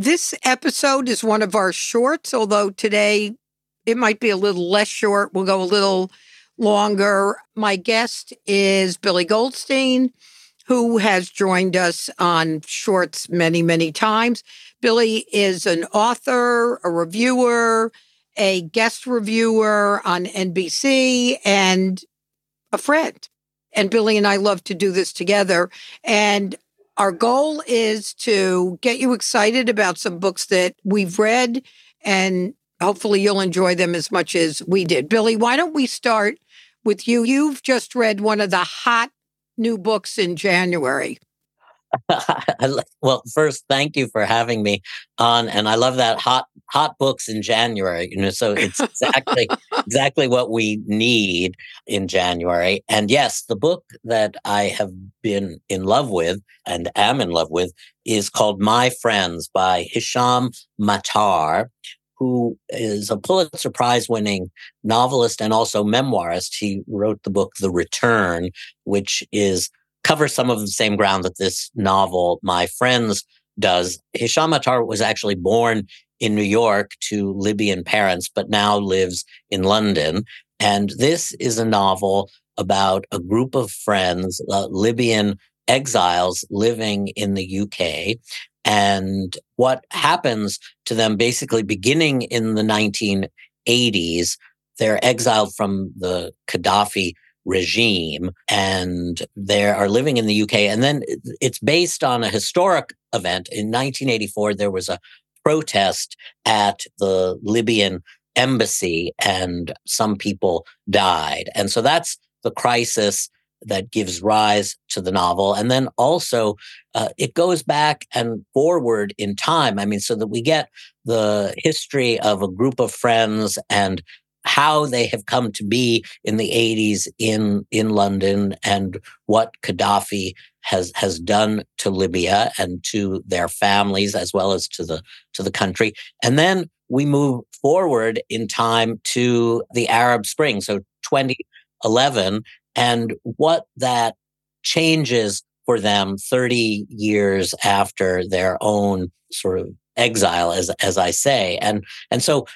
This episode is one of our shorts, although today it might be a little less short. We'll go a little longer. My guest is Billy Goldstein, who has joined us on shorts many, many times. Billy is an author, a reviewer, a guest reviewer on NBC, and a friend and Billy and I love to do this together. And our goal is to get you excited about some books that we've read and hopefully you'll enjoy them as much as we did. Billy, why don't we start with you? You've just read one of the hot new books in January. well, first, thank you for having me on, and I love that hot hot books in January. You know, so it's exactly exactly what we need in January. And yes, the book that I have been in love with and am in love with is called My Friends by Hisham Matar, who is a Pulitzer Prize winning novelist and also memoirist. He wrote the book The Return, which is covers some of the same ground that this novel, My Friends, does. Hisham Matar was actually born in New York to Libyan parents, but now lives in London. And this is a novel about a group of friends, uh, Libyan exiles living in the UK, and what happens to them basically beginning in the 1980s. They're exiled from the Gaddafi regime and they are living in the UK. And then it's based on a historic event. In 1984, there was a protest at the Libyan embassy and some people died. And so that's the crisis that gives rise to the novel. And then also, uh, it goes back and forward in time. I mean, so that we get the history of a group of friends and how they have come to be in the 80s in in London and what Gaddafi has has done to Libya and to their families as well as to the to the country. And then we move forward in time to the Arab Spring so 2011 and what that changes for them 30 years after their own sort of exile as as I say. And and so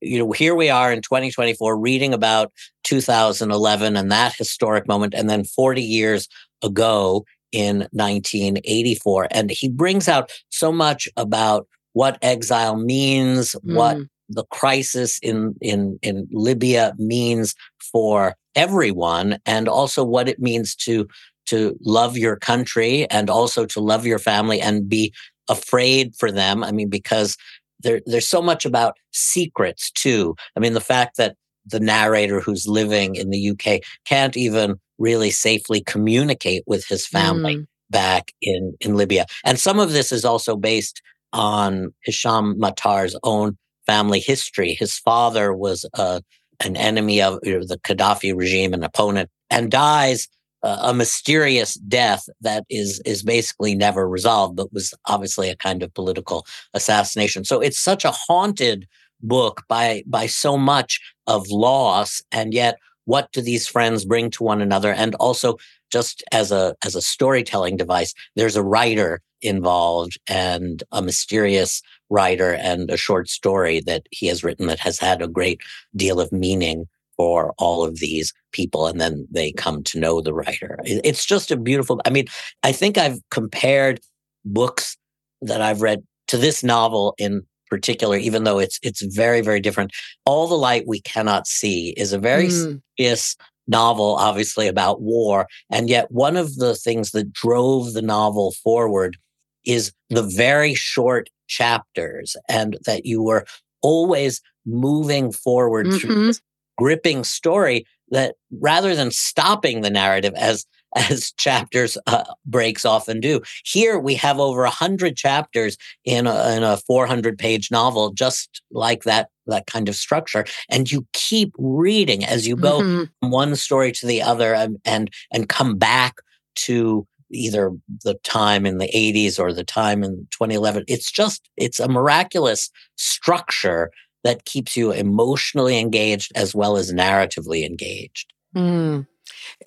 you know, here we are in 2024 reading about 2011 and that historic moment. And then 40 years ago in 1984. And he brings out so much about what exile means, mm. what the crisis in, in, in Libya means for everyone, and also what it means to, to love your country and also to love your family and be afraid for them. I mean, because there, there's so much about secrets too. I mean, the fact that the narrator who's living in the UK can't even really safely communicate with his family mm. back in, in Libya. And some of this is also based on Hisham Matar's own family history. His father was uh, an enemy of you know, the Gaddafi regime, an opponent, and dies a mysterious death that is is basically never resolved, but was obviously a kind of political assassination. So it's such a haunted book by by so much of loss, and yet what do these friends bring to one another? And also, just as a as a storytelling device, there's a writer involved and a mysterious writer and a short story that he has written that has had a great deal of meaning for all of these people and then they come to know the writer it's just a beautiful i mean i think i've compared books that i've read to this novel in particular even though it's it's very very different all the light we cannot see is a very mm. serious novel obviously about war and yet one of the things that drove the novel forward is the very short chapters and that you were always moving forward mm-hmm. through gripping story that rather than stopping the narrative as as chapters uh, breaks often do. Here we have over a hundred chapters in a, in a 400 page novel, just like that that kind of structure, and you keep reading as you go mm-hmm. from one story to the other, and and, and come back to either the time in the 80s or the time in 2011 it's just it's a miraculous structure that keeps you emotionally engaged as well as narratively engaged. Mm.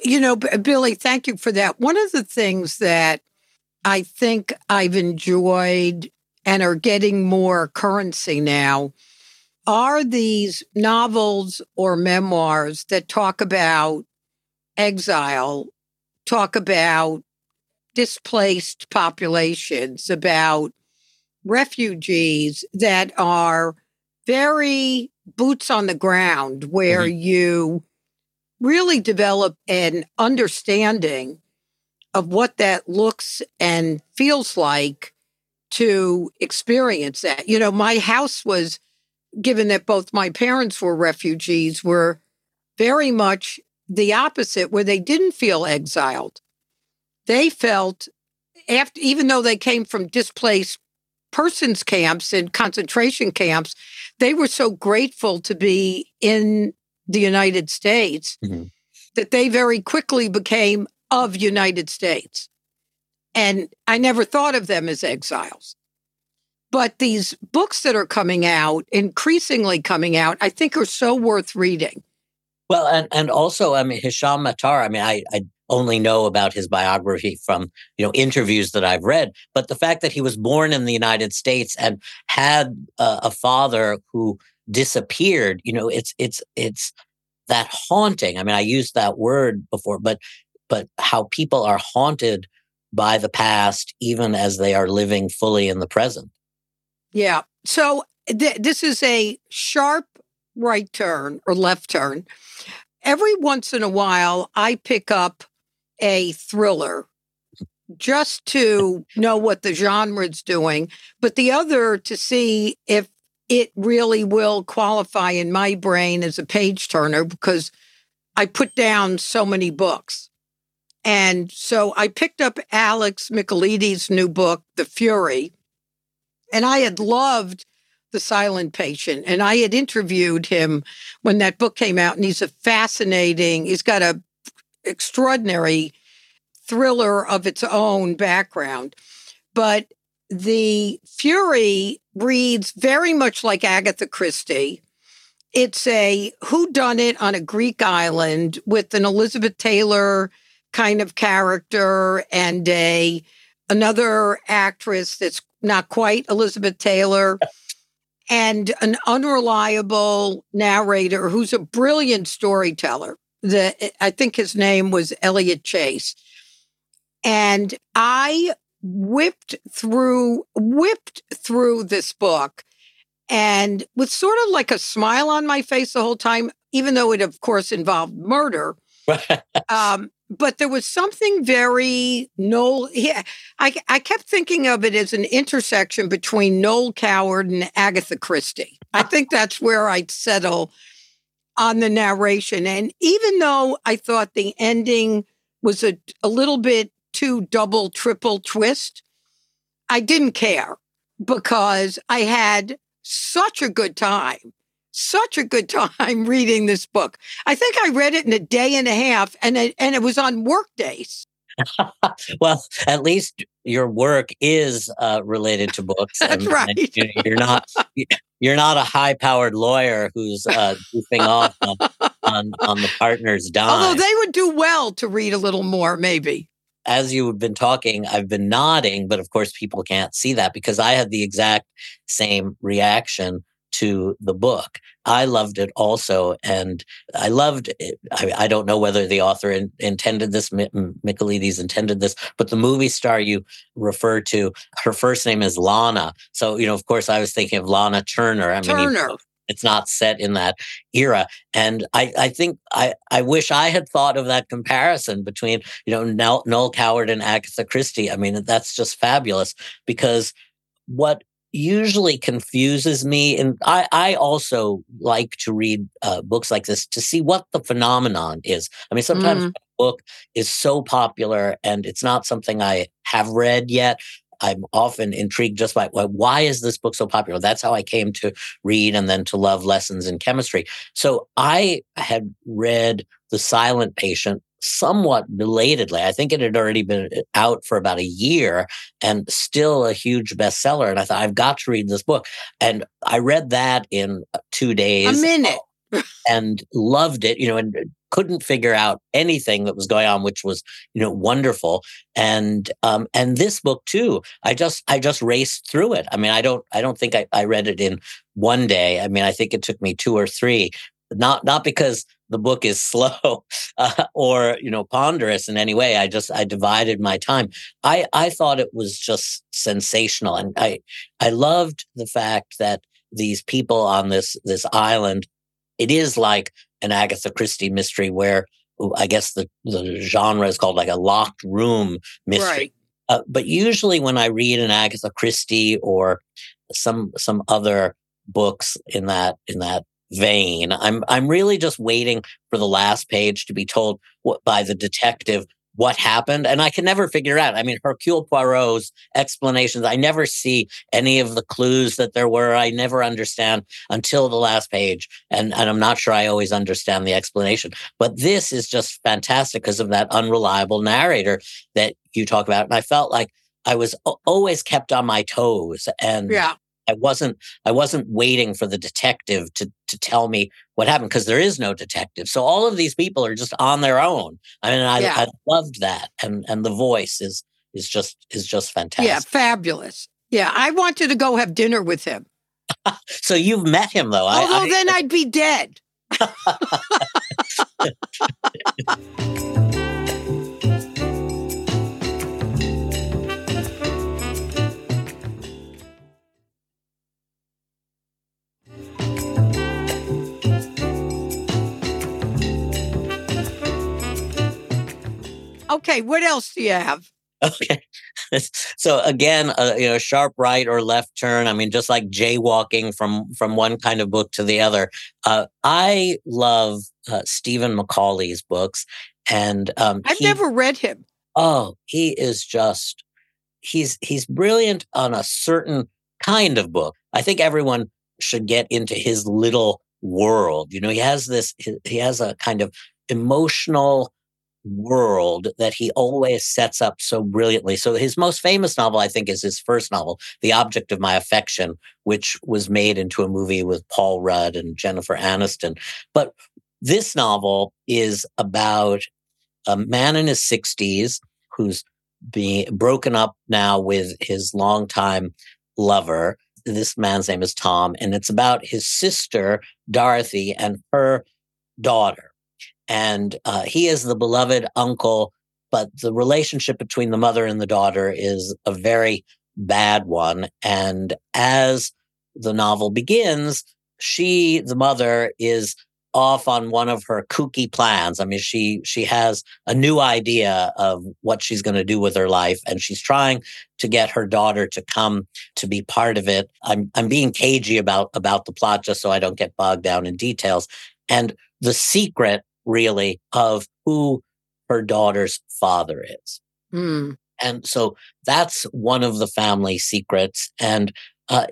You know, Billy, thank you for that. One of the things that I think I've enjoyed and are getting more currency now are these novels or memoirs that talk about exile, talk about displaced populations, about refugees that are very boots on the ground where mm-hmm. you really develop an understanding of what that looks and feels like to experience that. You know, my house was, given that both my parents were refugees, were very much the opposite, where they didn't feel exiled. They felt, after, even though they came from displaced persons camps and concentration camps, they were so grateful to be in the United States mm-hmm. that they very quickly became of United States. And I never thought of them as exiles. But these books that are coming out, increasingly coming out, I think are so worth reading. Well, and, and also, I mean, Hisham Matar, I mean, I, I only know about his biography from you know interviews that I've read. But the fact that he was born in the United States and had a, father who disappeared, you know, it's it's it's that haunting. I mean, I used that word before, but but how people are haunted by the past even as they are living fully in the present. Yeah. So th- this is a sharp right turn or left turn. Every once in a while, I pick up a thriller just to know what the genre is doing, but the other to see if it really will qualify in my brain as a page turner because I put down so many books. And so I picked up Alex Michaelides' new book, The Fury, and I had loved The Silent Patient. And I had interviewed him when that book came out, and he's a fascinating, he's got a extraordinary thriller of its own background. But the Fury reads very much like Agatha Christie. It's a whodunit on a Greek island with an Elizabeth Taylor kind of character and a another actress that's not quite Elizabeth Taylor and an unreliable narrator who's a brilliant storyteller the I think his name was Elliot Chase. And I whipped through whipped through this book and with sort of like a smile on my face the whole time even though it of course involved murder um, but there was something very Noel. Yeah, I, I kept thinking of it as an intersection between Noel Coward and Agatha Christie. I think that's where I'd settle on the narration. And even though I thought the ending was a, a little bit too double, triple twist, I didn't care because I had such a good time, such a good time reading this book. I think I read it in a day and a half, and it, and it was on work days. well, at least your work is uh, related to books. That's and, right. And you're not you're not a high powered lawyer who's uh, goofing off on, on, on the partner's dime. Although they would do well to read a little more, maybe. As you've been talking, I've been nodding, but of course, people can't see that because I had the exact same reaction to the book. I loved it also. And I loved it. I, I don't know whether the author in, intended this, Michaelides intended this, but the movie star you refer to, her first name is Lana. So, you know, of course, I was thinking of Lana Turner. I Turner. mean, it's not set in that era. And I, I think I, I wish I had thought of that comparison between, you know, Noel, Noel Coward and Agatha Christie. I mean, that's just fabulous because what usually confuses me. And I, I also like to read uh, books like this to see what the phenomenon is. I mean, sometimes mm. book is so popular and it's not something I have read yet. I'm often intrigued just by well, why is this book so popular? That's how I came to read and then to love lessons in chemistry. So I had read The Silent Patient somewhat belatedly. I think it had already been uh, out for about a year and still a huge bestseller. And I thought, I've got to read this book. And I read that in uh, two days. A minute. and loved it, you know, and couldn't figure out anything that was going on, which was, you know, wonderful. And um, and this book too, I just I just raced through it. I mean, I don't I don't think I, I read it in one day. I mean, I think it took me two or three. Not not because the book is slow uh, or you know ponderous in any way. I just i divided my time. I i thought it was just sensational and i i loved the fact that these people on this this island it is like an agatha christie mystery where i guess the the genre is called like a locked room mystery. Right. uh, but usually when i read an agatha christie or some some other books in that in that vein. I'm I'm really just waiting for the last page to be told what, by the detective what happened, and I can never figure out. I mean, Hercule Poirot's explanations. I never see any of the clues that there were. I never understand until the last page, and and I'm not sure I always understand the explanation. But this is just fantastic because of that unreliable narrator that you talk about, and I felt like I was always kept on my toes, and yeah. I wasn't I wasn't waiting for the detective to to tell me what happened because there is no detective. So all of these people are just on their own. I mean, I, yeah. I loved that, and and the voice is is just is just fantastic. Yeah, fabulous. Yeah, I wanted to go have dinner with him. so you've met him though. Although I, I, then I'd be dead. Okay, what else do you have? Okay. so again, uh, you know, sharp right or left turn. I mean, just like jaywalking from from one kind of book to the other. Uh, I love uh, Stephen McCauley's books, and um, I've he, never read him. Oh, he is just he's he's brilliant on a certain kind of book. I think everyone should get into his little world. You know, he has this. He has a kind of emotional world that he always sets up so brilliantly. So his most famous novel, I think, is his first novel, The Object of My Affection, which was made into a movie with Paul Rudd and Jennifer Aniston. But this novel is about a man in his 60s who's being broken up now with his longtime lover. This man's name is Tom, and it's about his sister, Dorothy, and her daughter and uh, he is the beloved uncle, but the relationship between the mother and the daughter is a very bad one. And as the novel begins, she, the mother, is off on one of her kooky plans. I mean, she she has a new idea of what she's going to do with her life, and she's trying to get her daughter to come to be part of it. I'm I'm being cagey about about the plot just so I don't get bogged down in details. And the secret really of who her daughter's father is. Mm. And so that's one of the family secrets. And uh,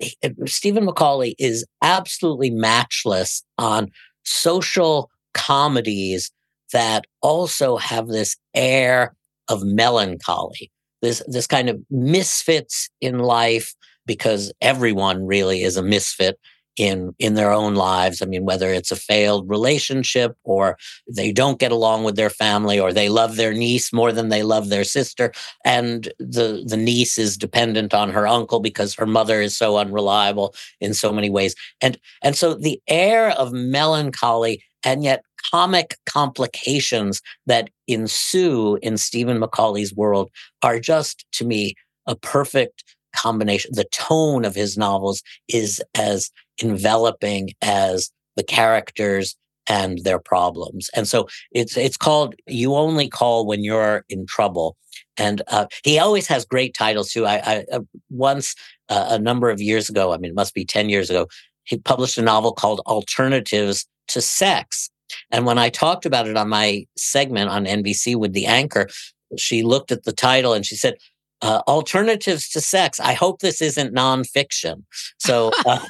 Stephen McCauley is absolutely matchless on social comedies that also have this air of melancholy, this this kind of misfits in life because everyone really is a misfit in in their own lives. I mean whether it's a failed relationship or they don't get along with their family or they love their niece more than they love their sister. And the the niece is dependent on her uncle because her mother is so unreliable in so many ways. And and so the air of melancholy and yet comic complications that ensue in Stephen McCauley's world are just to me a perfect combination. The tone of his novels is as enveloping as the characters and their problems. And so it's it's called "You Only Call When You're in Trouble." And uh, he always has great titles too. I, I uh, once uh, a number of years ago, I mean, it must be ten years ago, he published a novel called "Alternatives to Sex." And when I talked about it on my segment on NBC with the anchor, she looked at the title and she said, uh, alternatives to sex. I hope this isn't nonfiction. So, uh,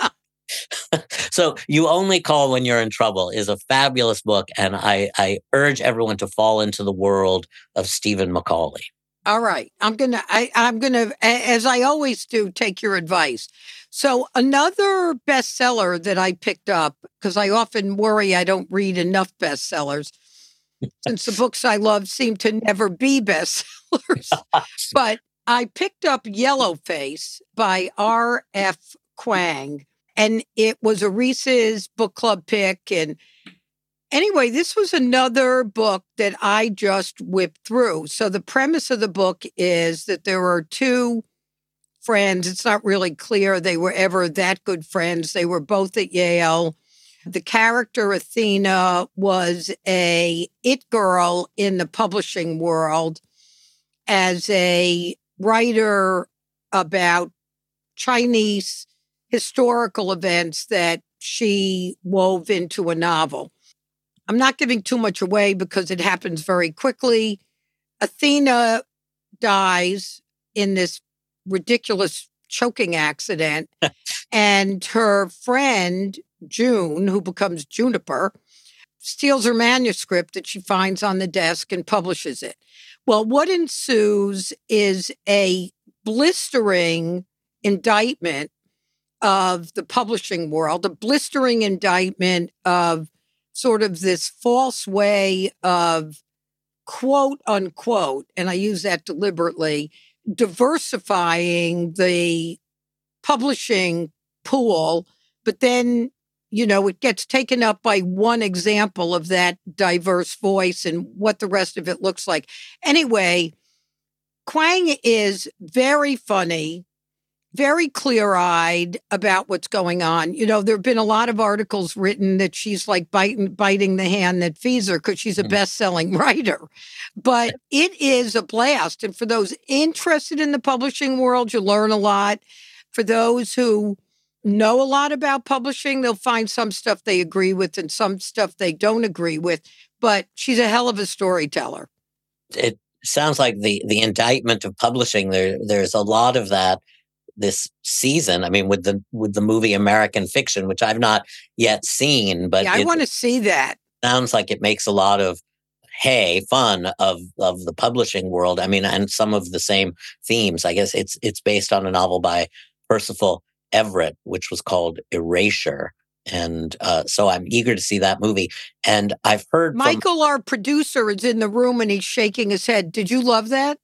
so you only call when you're in trouble is a fabulous book, and I, I urge everyone to fall into the world of Stephen McCauley. All right, I'm gonna I, I'm gonna as I always do take your advice. So another bestseller that I picked up because I often worry I don't read enough bestsellers since the books I love seem to never be bestsellers. Oh, but I picked up Yellowface by R.F. Kuang, and it was a Reese's book club pick. And anyway, this was another book that I just whipped through. So the premise of the book is that there are two friends. It's not really clear they were ever that good friends. They were both at Yale the character Athena was a it girl in the publishing world as a writer about Chinese historical events that she wove into a novel. I'm not giving too much away because it happens very quickly. Athena dies in this ridiculous choking accident, and her friend June, who becomes Juniper, steals her manuscript that she finds on the desk and publishes it. Well, what ensues is a blistering indictment of the publishing world, a blistering indictment of sort of this false way of quote unquote, and I use that deliberately, diversifying the publishing pool, but then you know, it gets taken up by one example of that diverse voice and what the rest of it looks like. Anyway, Kuang is very funny, very clear eyed about what's going on. You know, there have been a lot of articles written that she's like biting, biting the hand that feeds her because she's a mm. best selling writer. But it is a blast. And for those interested in the publishing world, you learn a lot. For those who, know a lot about publishing. They'll find some stuff they agree with and some stuff they don't agree with. But she's a hell of a storyteller. It sounds like the the indictment of publishing. There, there's a lot of that this season. I mean, with the with the movie American Fiction, which I've not yet seen, but yeah, I want to see that. Sounds like it makes a lot of hey fun of of the publishing world. I mean, and some of the same themes. I guess it's it's based on a novel by Percival Everett, which was called Erasure. And uh, so I'm eager to see that movie. And I've heard Michael, from- our producer, is in the room and he's shaking his head. Did you love that?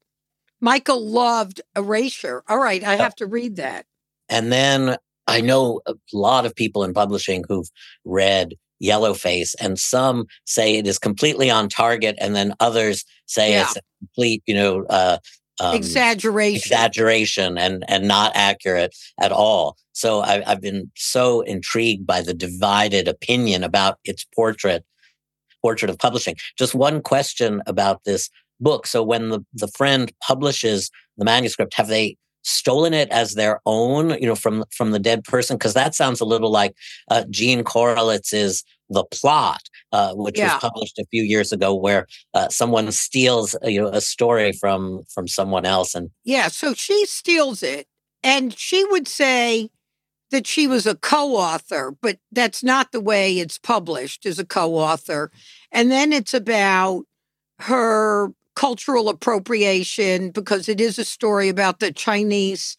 Michael loved Erasure. All right, I have to read that. And then I know a lot of people in publishing who've read Yellowface, and some say it is completely on target, and then others say yeah. it's a complete, you know, uh, um, exaggeration, exaggeration, and and not accurate at all. So I, I've been so intrigued by the divided opinion about its portrait, portrait of publishing. Just one question about this book. So when the the friend publishes the manuscript, have they stolen it as their own, you know, from from the dead person? Because that sounds a little like uh, Jean Korelitz's The Plot, uh, which yeah. was published a few years ago, where uh, someone steals uh, you know a story from from someone else, and yeah, so she steals it, and she would say that she was a co-author, but that's not the way it's published as a co-author, and then it's about her cultural appropriation because it is a story about the Chinese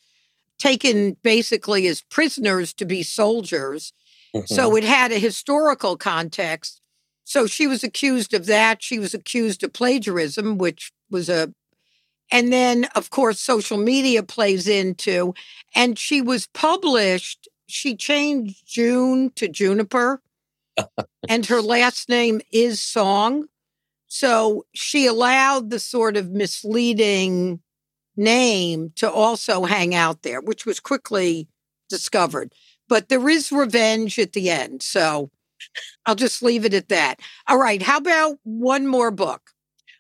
taken basically as prisoners to be soldiers. Mm-hmm. So it had a historical context. So she was accused of that. She was accused of plagiarism, which was a, and then of course social media plays into, and she was published. She changed June to Juniper, and her last name is Song. So she allowed the sort of misleading name to also hang out there, which was quickly discovered. But there is revenge at the end. So I'll just leave it at that. All right. How about one more book?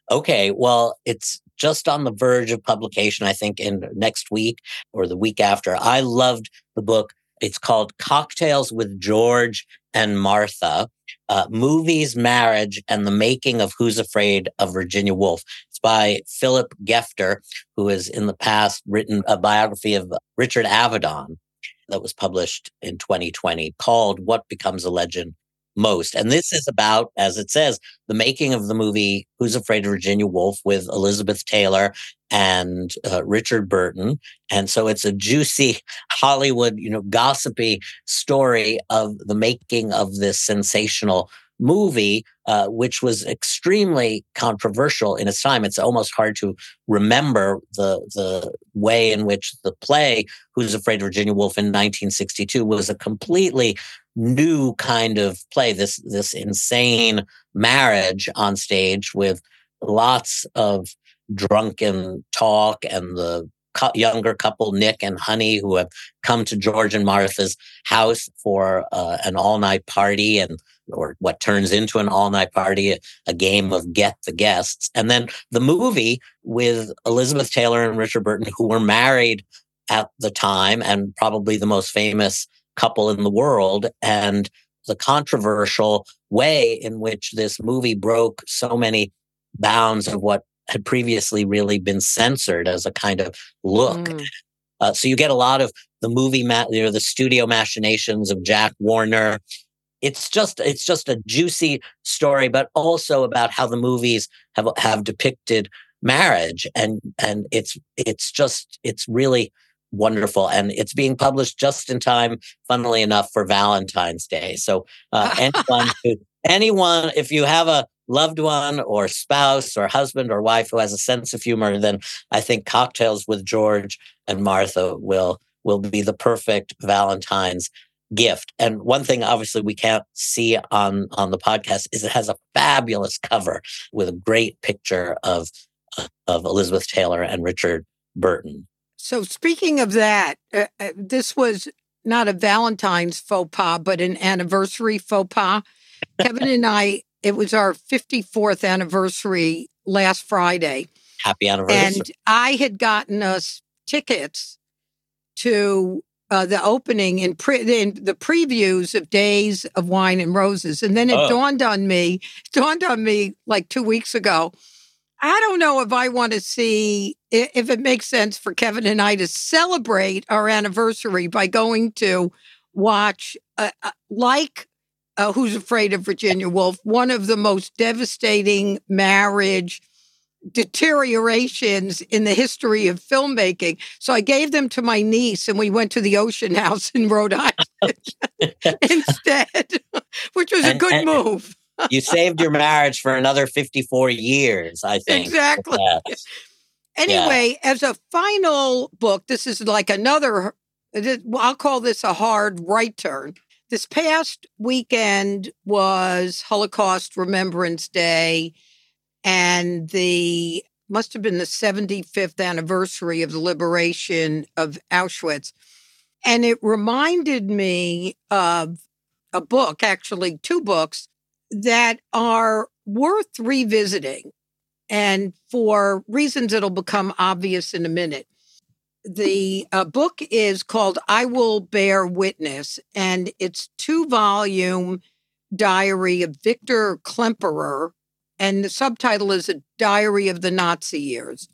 Okay. Well, it's just on the verge of publication, I think, in next week or the week after. I loved the book. It's called Cocktails with George and Martha. uh, Movies, Marriage, and the Making of Who's Afraid of Virginia Woolf. It's by Philip Gefter, who has in the past written a biography of Richard Avedon that was published in 2020 called What Becomes a Legend most. And this is about, as it says, the making of the movie Who's Afraid of Virginia Woolf with Elizabeth Taylor and uh, Richard Burton. And so it's a juicy Hollywood, you know, gossipy story of the making of this sensational movie, uh, which was extremely controversial in its time. It's almost hard to remember the the way in which the play "Who's Afraid of Virginia Woolf" in 1962 was a completely new kind of play. This this insane marriage on stage with lots of drunken talk and the younger couple Nick and Honey who have come to George and Martha's house for uh, an all-night party and or what turns into an all-night party a, a, game of get the guests. And then the movie with Elizabeth Taylor and Richard Burton who were married at the time and probably the most famous couple in the world and the controversial way in which this movie broke so many bounds of what had previously really been censored as a kind of look. Mm. Uh, so you get a lot of the movie, ma- you know, the studio machinations of Jack Warner. It's just, it's just a juicy story, but also about how the movies have have depicted marriage, and and it's it's just it's really wonderful. And it's being published just in time, funnily enough, for Valentine's Day. So uh, anyone, who, anyone, if you have a loved one or spouse or husband or wife who has a sense of humor, then I think Cocktails with George and Martha will will be the perfect Valentine's gift. And one thing obviously we can't see on on the podcast is it has a fabulous cover with a great picture of of Elizabeth Taylor and Richard Burton. So, speaking of that, uh, uh, this was not a Valentine's faux pas, but an anniversary faux pas. Kevin and I, it was our 54th anniversary last Friday. Happy anniversary. And I had gotten us tickets to uh, the opening in, pre- the previews of Days of Wine and Roses. And then it oh. dawned on me, dawned on me like two weeks ago I don't know if I want to see if it makes sense for Kevin and I to celebrate our anniversary by going to watch, uh, uh, like uh, Who's Afraid of Virginia Woolf, one of the most devastating marriage deteriorations in the history of filmmaking. So I gave them to my niece and we went to the Ocean House in Rhode Island instead, which was and, a good and, move you saved your marriage for another 54 years, I think. Exactly. Anyway, yeah. as a final book, this is like another, I'll call this a hard right turn. This past weekend was Holocaust Remembrance Day, and the must have been the 75th anniversary of the liberation of Auschwitz. And it reminded me of a book, actually, two books that are worth revisiting. And for reasons that'll become obvious in a minute. The uh, book is called I Will Bear Witness, and it's two volume diary of Victor Klemperer, and the subtitle is A Diary of the Nazi Years.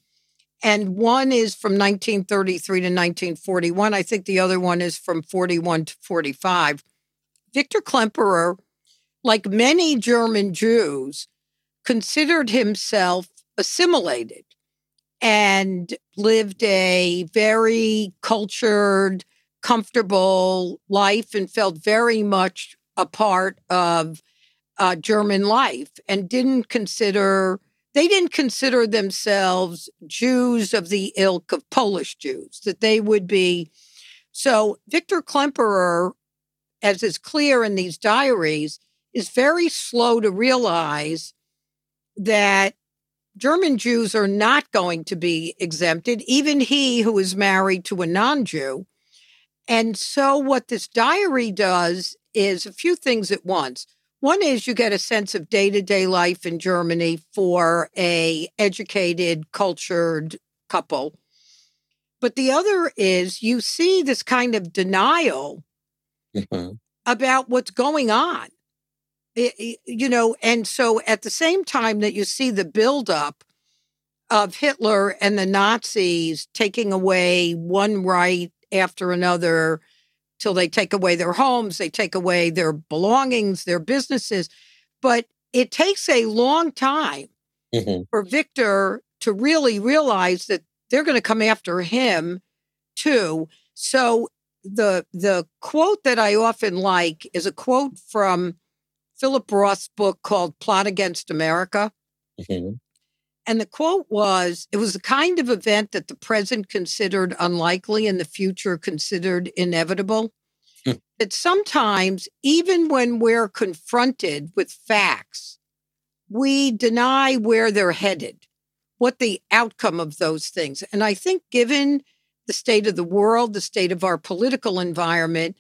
And one is from 1933 to 1941. I think the other one is from 41 to 45. Victor Klemperer like many German Jews, considered himself assimilated and lived a very cultured, comfortable life and felt very much a part of uh, German life and didn't consider, they didn't consider themselves Jews of the ilk of Polish Jews, that they would be. So Victor Klemperer, as is clear in these diaries, is very slow to realize that German Jews are not going to be exempted, even he who is married to a non Jew. And so, what this diary does is a few things at once. One is you get a sense of day to day life in Germany for a educated, cultured couple. But the other is you see this kind of denial mm-hmm. about what's going on you know, and so at the same time that you see the buildup of Hitler and the Nazis taking away one right after another till they take away their homes, they take away their belongings, their businesses. But it takes a long time mm-hmm. for Victor to really realize that they're going to come after him too. So the the quote that I often like is a quote from Philip Roth's book called Plot Against America. Mm-hmm. And the quote was It was the kind of event that the present considered unlikely and the future considered inevitable. Hmm. that sometimes, even when we're confronted with facts, we deny where they're headed, what the outcome of those things. And I think, given the state of the world, the state of our political environment,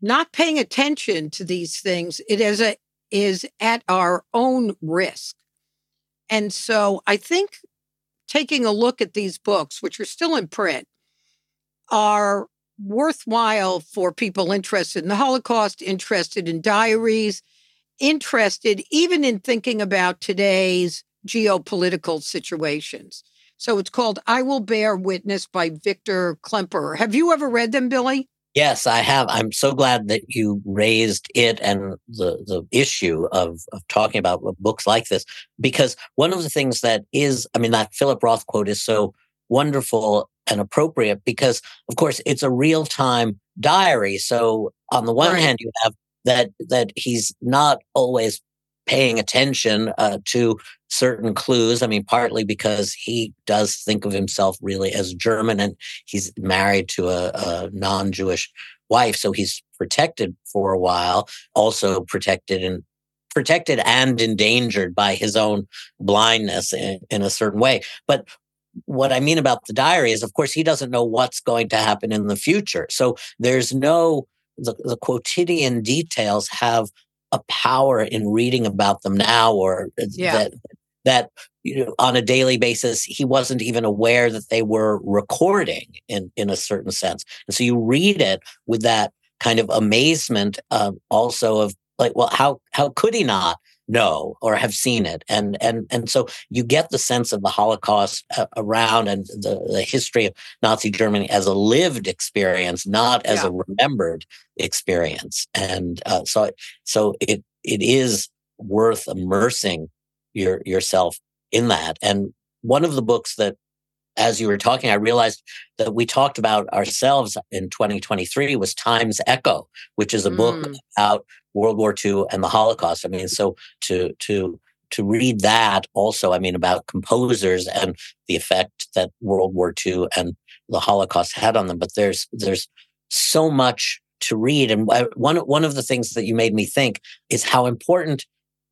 not paying attention to these things, it is, a, is at our own risk. And so I think taking a look at these books, which are still in print, are worthwhile for people interested in the Holocaust, interested in diaries, interested even in thinking about today's geopolitical situations. So it's called I Will Bear Witness by Victor Klemperer. Have you ever read them, Billy? Yes, I have. I'm so glad that you raised it and the, the issue of, of talking about books like this, because one of the things that is, I mean, that Philip Roth quote is so wonderful and appropriate because, of course, it's a real time diary. So on the one right. hand, you have that that he's not always paying attention uh, to certain clues. I mean, partly because he does think of himself really as German and he's married to a, a non Jewish wife. So he's protected for a while, also protected and protected and endangered by his own blindness in, in a certain way. But what I mean about the diary is, of course, he doesn't know what's going to happen in the future. So there's no, the, the quotidian details have a power in reading about them now or yeah. that that you know, on a daily basis he wasn't even aware that they were recording in in a certain sense and so you read it with that kind of amazement uh, also of like well how how could he not know or have seen it and and and so you get the sense of the holocaust uh, around and the, the history of nazi germany as a lived experience not as yeah. a remembered experience and uh, so so it it is worth immersing your yourself in that and one of the books that as you were talking, I realized that we talked about ourselves in 2023 was Time's Echo, which is a mm. book about World War II and the Holocaust. I mean, so to to to read that also, I mean, about composers and the effect that World War II and the Holocaust had on them. But there's there's so much to read, and uh, one one of the things that you made me think is how important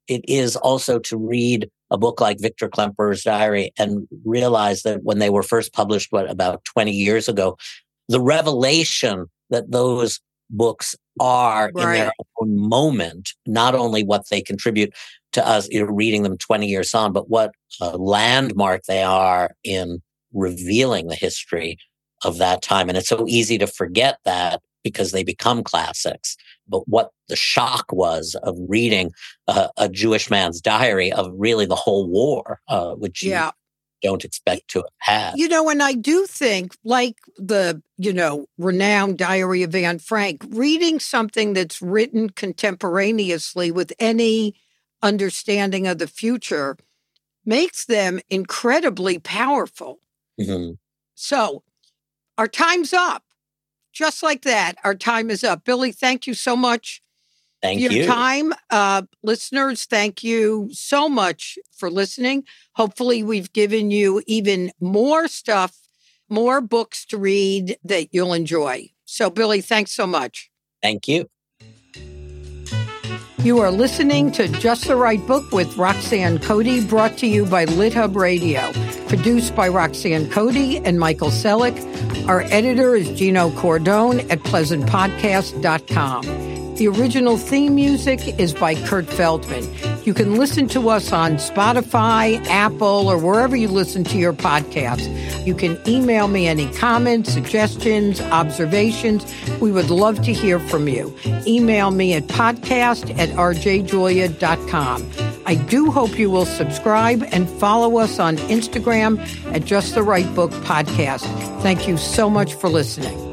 it is also to read a book like Victor Klemperer's diary and realize that when they were first published, what about 20 years ago, the revelation that those books are right. in their moment, not only what they contribute to us, you know, reading them 20 years on, but what a landmark they are in revealing the history of that time. And it's so easy to forget that because they become classics. But what the shock was of reading uh, a Jewish man's diary of really the whole war, uh, which yeah don't expect to have had. You know, and I do think, like the, you know, renowned Diary of Anne Frank, reading something that's written contemporaneously with any understanding of the future makes them incredibly powerful. Mm-hmm. So, our time's up. Just like that, our time is up. Billy, thank you so much Thank your you. time. Uh, listeners, thank you so much for listening. Hopefully, we've given you even more stuff, more books to read that you'll enjoy. So, Billy, thanks so much. Thank you. You are listening to Just the Right Book with Roxanne Cody, brought to you by LitHub Radio. Produced by Roxanne Cody and Michael Selleck. Our editor is Gino Cordone at pleasantpodcast.com. The original theme music is by Kurt Feldman. You can listen to us on Spotify, Apple, or wherever you listen to your podcasts. You can email me any comments, suggestions, observations. We would love to hear from you. Email me at podcast at rjjulia.com. I do hope you will subscribe and follow us on Instagram at Just the Right Book Podcast. Thank you so much for listening.